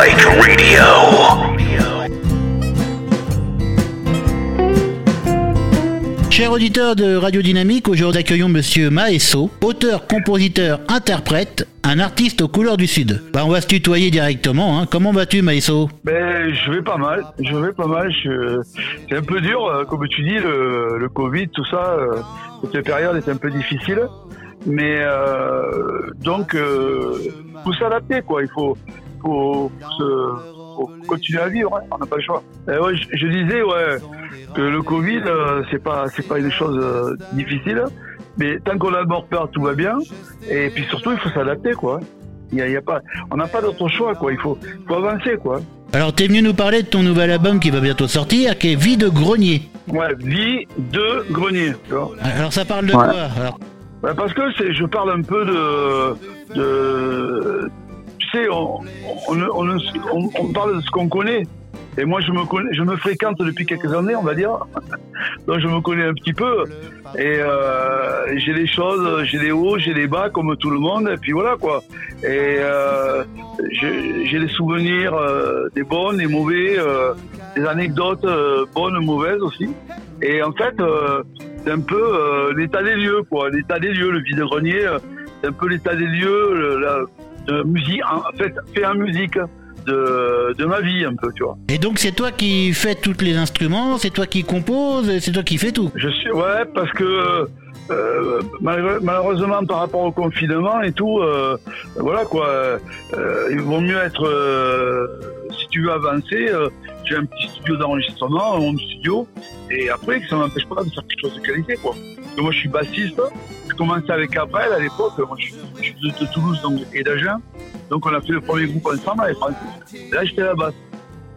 Bike Radio. Chers auditeurs de Radio Dynamique, aujourd'hui accueillons Monsieur Maesso, auteur, compositeur, interprète, un artiste aux couleurs du Sud. Bah, on va se tutoyer directement. Hein. Comment vas-tu, Maesso Ben, je vais pas mal. Je vais pas mal. Je... C'est un peu dur, euh, comme tu dis, le, le Covid, tout ça. euh, Cette période est un peu difficile. Mais euh, donc, euh, faut s'adapter, quoi. Il faut, faut, se- faut continuer à vivre. hein. On n'a pas le choix. Et ouais, je, je disais, ouais, que le Covid, euh, c'est pas, c'est pas une chose euh, difficile. Mais tant qu'on a mort peur, tout va bien. Et puis surtout, il faut s'adapter, quoi. Il y a, il y a pas, on n'a pas d'autre choix, quoi. Il faut, faut avancer, quoi. Alors, t'es venu nous parler de ton nouvel album qui va bientôt sortir, qui est Vie de grenier. Ouais, vie de grenier. Alors, ça parle de Ouais. quoi Alors, Ouais, parce que je parle un peu de, on, parle de ce qu'on connaît. Et moi, je me fréquente depuis quelques années, on va dire. Donc, je me connais un petit peu. Et euh, j'ai les choses, j'ai les hauts, j'ai les bas, comme tout le monde. Et puis voilà, quoi. Et euh, j'ai des souvenirs, euh, des bonnes, des mauvais, des anecdotes bonnes, mauvaises aussi. Et en fait, c'est un peu l'état des lieux, quoi. L'état des lieux, le vide-grenier, c'est un peu l'état des lieux, de musique, en fait, fait en musique de, de ma vie, un peu, tu vois. Et donc, c'est toi qui fais tous les instruments, c'est toi qui composes, c'est toi qui fais tout. Je suis, ouais, parce que euh, malheureusement, par rapport au confinement et tout, euh, voilà quoi, euh, il vaut mieux être, si tu veux avancer, j'ai un petit studio d'enregistrement, un home studio, et après, ça m'empêche pas de faire quelque chose de qualité, quoi. Moi, je suis bassiste, je commençais avec April à l'époque, je, suis de, Toulouse donc, et d'Agen, donc on a fait le premier groupe ensemble avec Francis. Là, j'étais à la basse.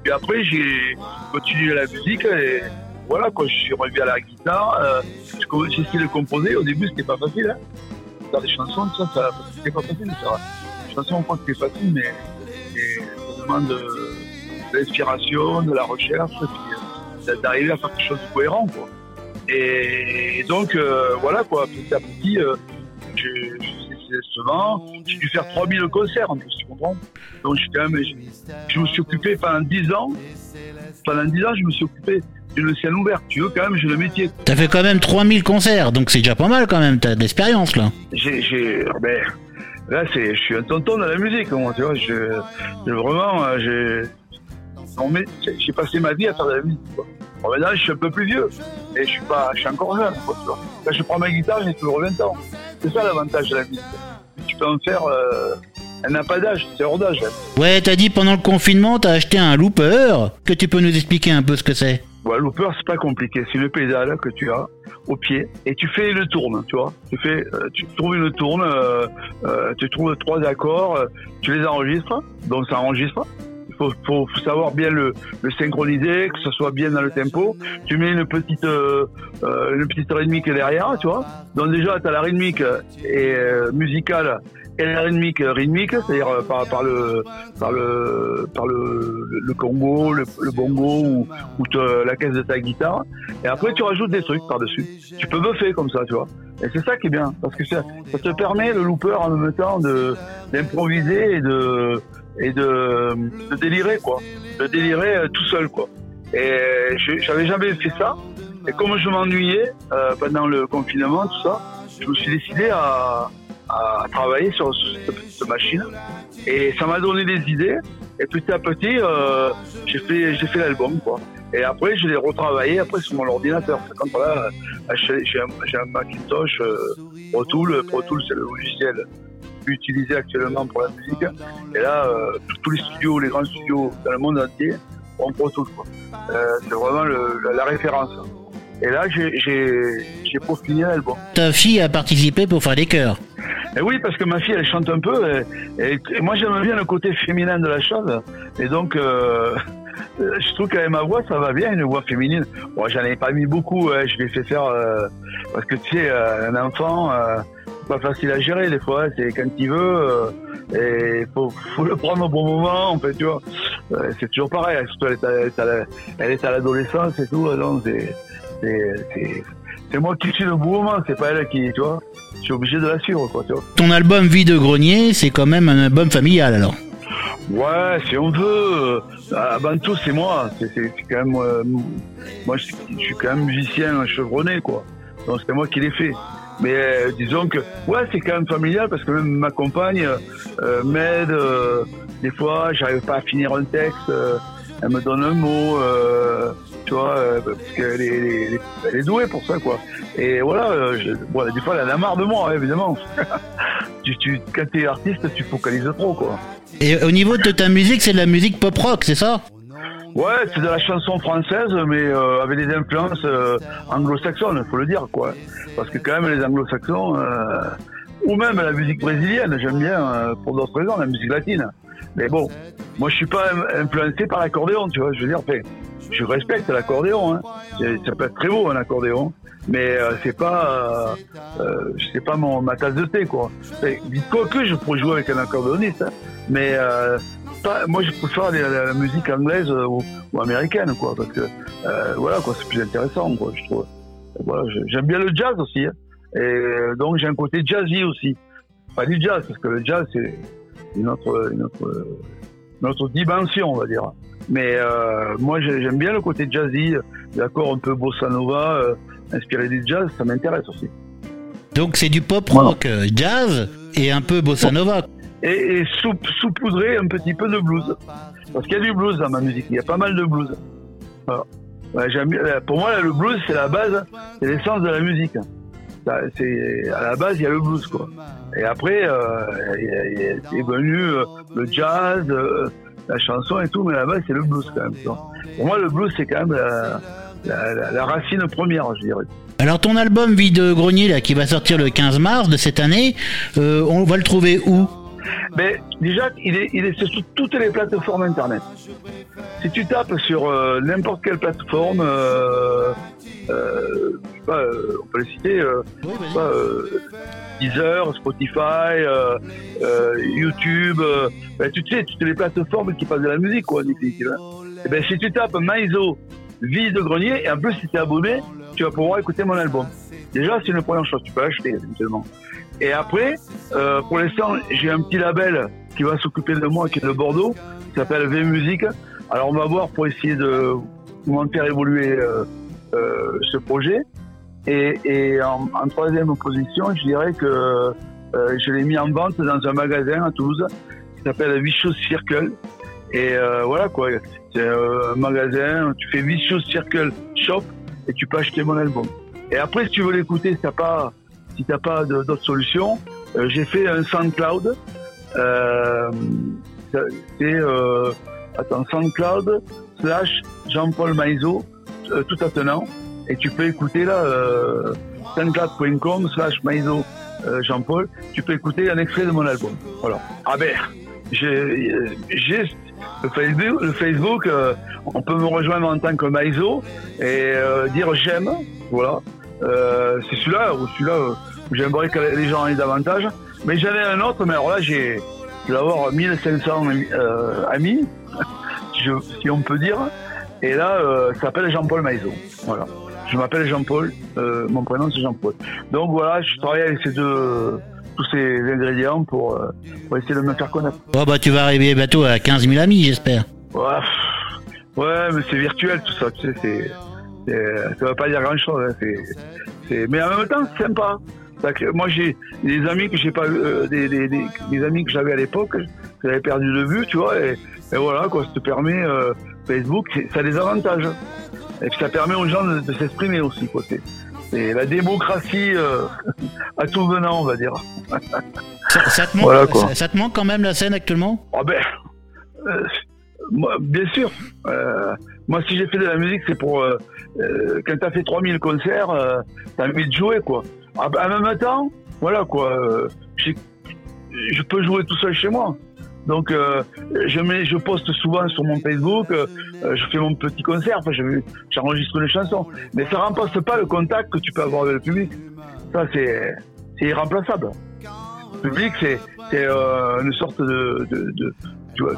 Puis après, j'ai continué la musique et voilà, quoi, je suis revenu à la guitare. euh, j'ai essayé de composer. Au début, c'était pas facile. Hein. Faire des chansons, ça, ça c'était pas facile. Ça. Les chansons, on croit que c'est facile, mais ça demande de, de l'inspiration, de la recherche, puis euh, d'arriver à faire quelque chose de cohérent. Quoi. Et donc, euh, voilà, quoi, petit à petit, euh, j'ai j'ai dû faire 3000 concerts, en plus, tu comprends Donc, je, suis quand même, je, je me suis occupé pendant 10 ans. Pendant 10 ans, je me suis occupé d'une scène ouverte. Tu veux, quand même, j'ai le métier. T'as fait quand même 3000 concerts, donc c'est déjà pas mal quand même, t'as de l'expérience là. J'ai, j'ai, ben, là, c'est, je suis un tonton de la musique, moi, tu vois. Je, je- vraiment, euh, j'ai j'ai passé ma vie à faire de la musique. Quoi. Bon, maintenant, je suis un peu plus vieux, et je suis pas, je suis encore jeune. Quoi, tu vois. Quand je prends ma guitare, j'ai toujours 20 ans. C'est ça l'avantage de la musique. Tu peux en faire. Euh, elle n'a pas d'âge, c'est hors d'âge. elle. Ouais, t'as dit pendant le confinement, t'as acheté un looper, que tu peux nous expliquer un peu ce que c'est? Ouais, looper, c'est pas compliqué. C'est une pédale que tu as au pied et tu fais le tourne, tu vois. Tu fais, euh, tu trouves une tourne, euh, euh, tu trouves trois accords, tu les enregistres, donc ça enregistre. Faut, faut, savoir bien le, synchroniser, que ce soit bien dans le tempo. Tu mets une petite, euh, euh, une rythmique derrière, tu vois. Donc déjà, tu as la rythmique et, euh, musicale et la rythmique euh, rythmique, c'est-à-dire euh, par, le par le par le, le, congo, le, bongo ou, la caisse de ta guitare. Et après, tu rajoutes des trucs par-dessus. Tu peux buffer comme ça, tu vois. Et c'est ça qui est bien, parce que ça, te permet, le looper, en même temps, d'improviser et de et de, de délirer, quoi. De délirer euh, tout seul, quoi. Et j'avais jamais fait ça. Et comme je m'ennuyais euh, pendant le confinement, tout ça, je me suis décidé à, à travailler sur cette petite machine. Et ça m'a donné des idées. Et petit à petit, euh, j'ai fait, j'ai fait l'album, quoi. Et après, je l'ai retravaillé après sur mon ordinateur. Quand là, euh, j'ai un, un Macintosh euh, Pro Tools. Pro Tools, c'est le logiciel plus utilisé actuellement pour la musique. Et là, euh, tous- les studios, les grands studios dans le monde entier ont Pro Tools. Euh, c'est vraiment le- la, la référence. Et là, j'ai- peaufiné l'album. Ta fille a participé pour faire des chœurs. Et oui, parce que ma fille, elle chante un peu. Et, moi, j'aime bien le côté féminin de la chose. Et donc, euh, je trouve qu'avec ma voix, ça va bien, une voix féminine. Bon, j'en ai pas mis beaucoup. hein, je l'ai fait faire euh, parce que tu sais, un enfant, euh, pas facile à gérer des fois. C'est quand il veut. euh, et faut, faut le prendre au bon moment, en fait, tu vois. Euh, c'est toujours pareil. Surtout, elle est à, l'adolescence et tout. Donc, c'est, c'est, c'est, c'est moi qui suis le bon moment. C'est pas elle qui, tu vois. Je suis obligé de la suivre, quoi, tu vois. Ton album Vie de grenier, c'est quand même un album familial alors. Ouais, si on veut. Euh, avant tout, c'est moi. C'est c'est quand même. euh, moi, je, je suis quand même musicien chevronné, quoi. Donc, c'est moi qui l'ai fait. Mais euh, disons que, ouais, c'est quand même familial parce que même ma compagne euh, m'aide. euh, des fois, j'arrive pas à finir un texte. euh, elle me donne un mot. euh, tu vois, euh, parce qu'elle est, elle est- elle est douée pour ça, quoi. Et voilà, je- bon, des fois, elle a marre de moi, évidemment. tu, tu, quand t'es artiste, tu focalises trop, quoi. Et au niveau de ta musique, c'est de la musique pop rock, c'est ça? Ouais, c'est de la chanson française, mais euh, avec des influences euh, anglo-saxonnes, faut le dire, quoi. Parce que quand même, les anglo-saxons, euh, ou même la musique brésilienne, j'aime bien, euh, pour d'autres raisons, la musique latine. Mais bon, moi, je suis pas influencé par l'accordéon, tu vois. Je veux dire, je respecte l'accordéon, hein. Ça peut être très beau, un accordéon. Mais euh, c'est pas, euh, euh, c'est pas mon, ma tasse de thé, quoi. Quoique, je pourrais jouer avec un accordéoniste, hein. mais euh, pas, moi, je préfère la, la- la musique anglaise euh, ou, ou américaine, quoi, parce que euh, voilà, quoi, c'est plus intéressant, quoi, je trouve. Voilà, j'aime bien le jazz aussi, hein. et euh, donc j'ai un côté jazzy aussi. Pas du jazz, parce que le jazz c'est une autre, une autre, une autre dimension, on va dire. Mais euh, moi, j'ai- j'aime bien le côté jazzy, d'accord, un peu bossa nova, euh, inspiré du jazz, ça m'intéresse aussi. Donc c'est du pop rock, jazz et un peu bossa nova. Et, et saupoudrer un petit peu de blues. Parce qu'il y a du blues dans ma musique, il y a pas mal de blues. Euh, pour moi, le blues, c'est la base, c'est l'essence de la musique. À la base, il y a le blues, quoi. Et après, euh, c'est venu euh, le jazz, euh, la chanson et tout, mais à la base, c'est le blues, quand même. Pour moi, le blues, c'est quand même la, racine première, je dirais. Alors ton album Vide Grenier là qui va sortir le 15 mars de cette année, on va le trouver où? Mais déjà, il est, il est sur toutes les plateformes internet. Si tu tapes sur euh, n'importe quelle plateforme, euh, euh, on peut les citer, pas, Deezer, Spotify, YouTube, ben, tu sais, toutes les plateformes qui passent de la musique, quoi, définitive. hein. Et ben, si tu tapes Maizo, Vie de Grenier, et en plus, si tu es abonné, tu vas pouvoir écouter mon album. Déjà, c'est une première chose, tu peux l'acheter, éventuellement. Et après, euh, pour l'instant, j'ai un petit label qui va s'occuper de moi, qui est de Bordeaux, qui s'appelle V Musique. Alors, on va voir pour essayer de comment faire évoluer euh, euh, ce projet. Et, et en, en troisième position, je dirais que euh, je l'ai mis en vente dans un magasin à Toulouse qui s'appelle Vicious Circle. Et euh, voilà quoi, c'est un magasin, tu fais Vicious Circle Shop et tu peux acheter mon album. Et après, si tu veux l'écouter, si t'as pas, si t'as pas d'autres solutions, euh, j'ai fait un SoundCloud. Euh, c'est euh, attends, SoundCloud slash Jean-Paul Maïzo, euh, tout attenant. Et tu peux écouter là, euh, soundcloud.com slash Maïzo Jean-Paul. Tu peux écouter un extrait de mon album. Voilà. Ah ben, j'ai le Facebook, le Facebook on peut me rejoindre en tant que Maïzo et dire j'aime. Voilà. Euh, c'est celui-là ou celui-là euh, où j'aimerais que les gens en aient davantage. Mais j'en ai un autre, mais alors là, j'ai, je vais avoir 1500 euh, amis, si, je- si on peut dire. Et là, euh, ça s'appelle Jean-Paul Maïzo. Voilà. Je m'appelle Jean-Paul, mon prénom c'est Jean-Paul. Donc voilà, je travaille avec ces deux, tous ces ingrédients pour, pour essayer de me faire connaître. Oh bah tu vas arriver bientôt à 15 000 amis j'espère. Ouais, ouais, mais c'est virtuel tout ça, tu sais, c'est- ça veut pas dire grand chose. mais en même temps, c'est sympa. Que moi, j'ai des amis que j'ai pas, euh, des, des, des, des amis que j'avais à l'époque, que j'avais perdu de vue, tu vois, et, et voilà, quoi, ça te permet, euh, Facebook, ça a des avantages. Et puis ça permet aux gens de, de s'exprimer aussi, quoi. C'est, la démocratie euh, à tout venant, on va dire. Ça, ça te manque, Voilà, ça, ça te manque quand même la scène actuellement? Ah ben, euh, bien sûr. Euh, moi, si j'ai fait de la musique, c'est pour... Euh, euh, quand t'as fait 3000 concerts, euh, t'as envie de jouer, quoi. Ah, ben, en même temps, voilà, quoi. euh, je peux jouer tout seul chez moi. Donc, je, mets, je poste souvent sur mon Facebook, je fais mon petit concert, j'enregistre les chansons. Mais ça remplace pas le contact que tu peux avoir avec le public. Ça, c'est irremplaçable. Le public, c'est une sorte de, tu vois,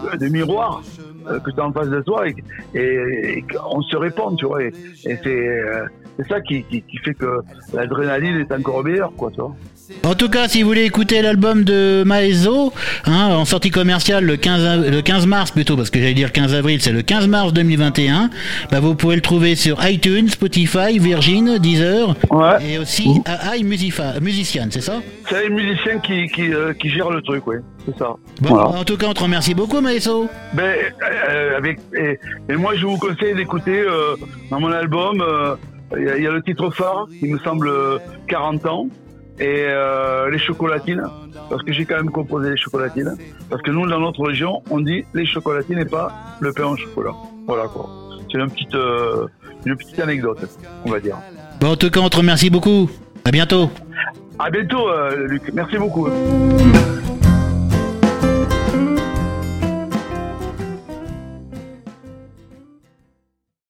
euh, que tu as en face de toi et, et, on se répond, tu vois. Et, et c'est euh, c'est ça qui, qui, qui fait que l'adrénaline est encore meilleure, quoi, tu vois. En tout cas, si vous voulez écouter l'album de Maezo, hein, en sortie commerciale le 15, av- le 15 mars plutôt, parce que j'allais dire 15 avril, c'est le 15 mars 2021, bah, vous pouvez le trouver sur iTunes, Spotify, Virgin, Deezer, Ouais. et aussi à iMusifa- Musician, c'est ça? C'est les musiciens qui, qui, euh, qui gèrent le truc, oui. C'est ça. Bon, Voilà. en tout cas, on te remercie beaucoup, Maezo. Ben, euh, avec, et, et moi, je vous conseille d'écouter euh, dans mon album, il y, y a le titre phare, qui me semble euh, 40 ans, et euh, les chocolatines, parce que j'ai quand même composé les chocolatines. Parce que nous, dans notre région, on dit les chocolatines et pas le pain au chocolat. Voilà quoi. C'est une petite, euh, une petite anecdote, on va dire. Bon, en tout cas, on te remercie beaucoup. À bientôt. À bientôt, euh, Luc. Merci beaucoup.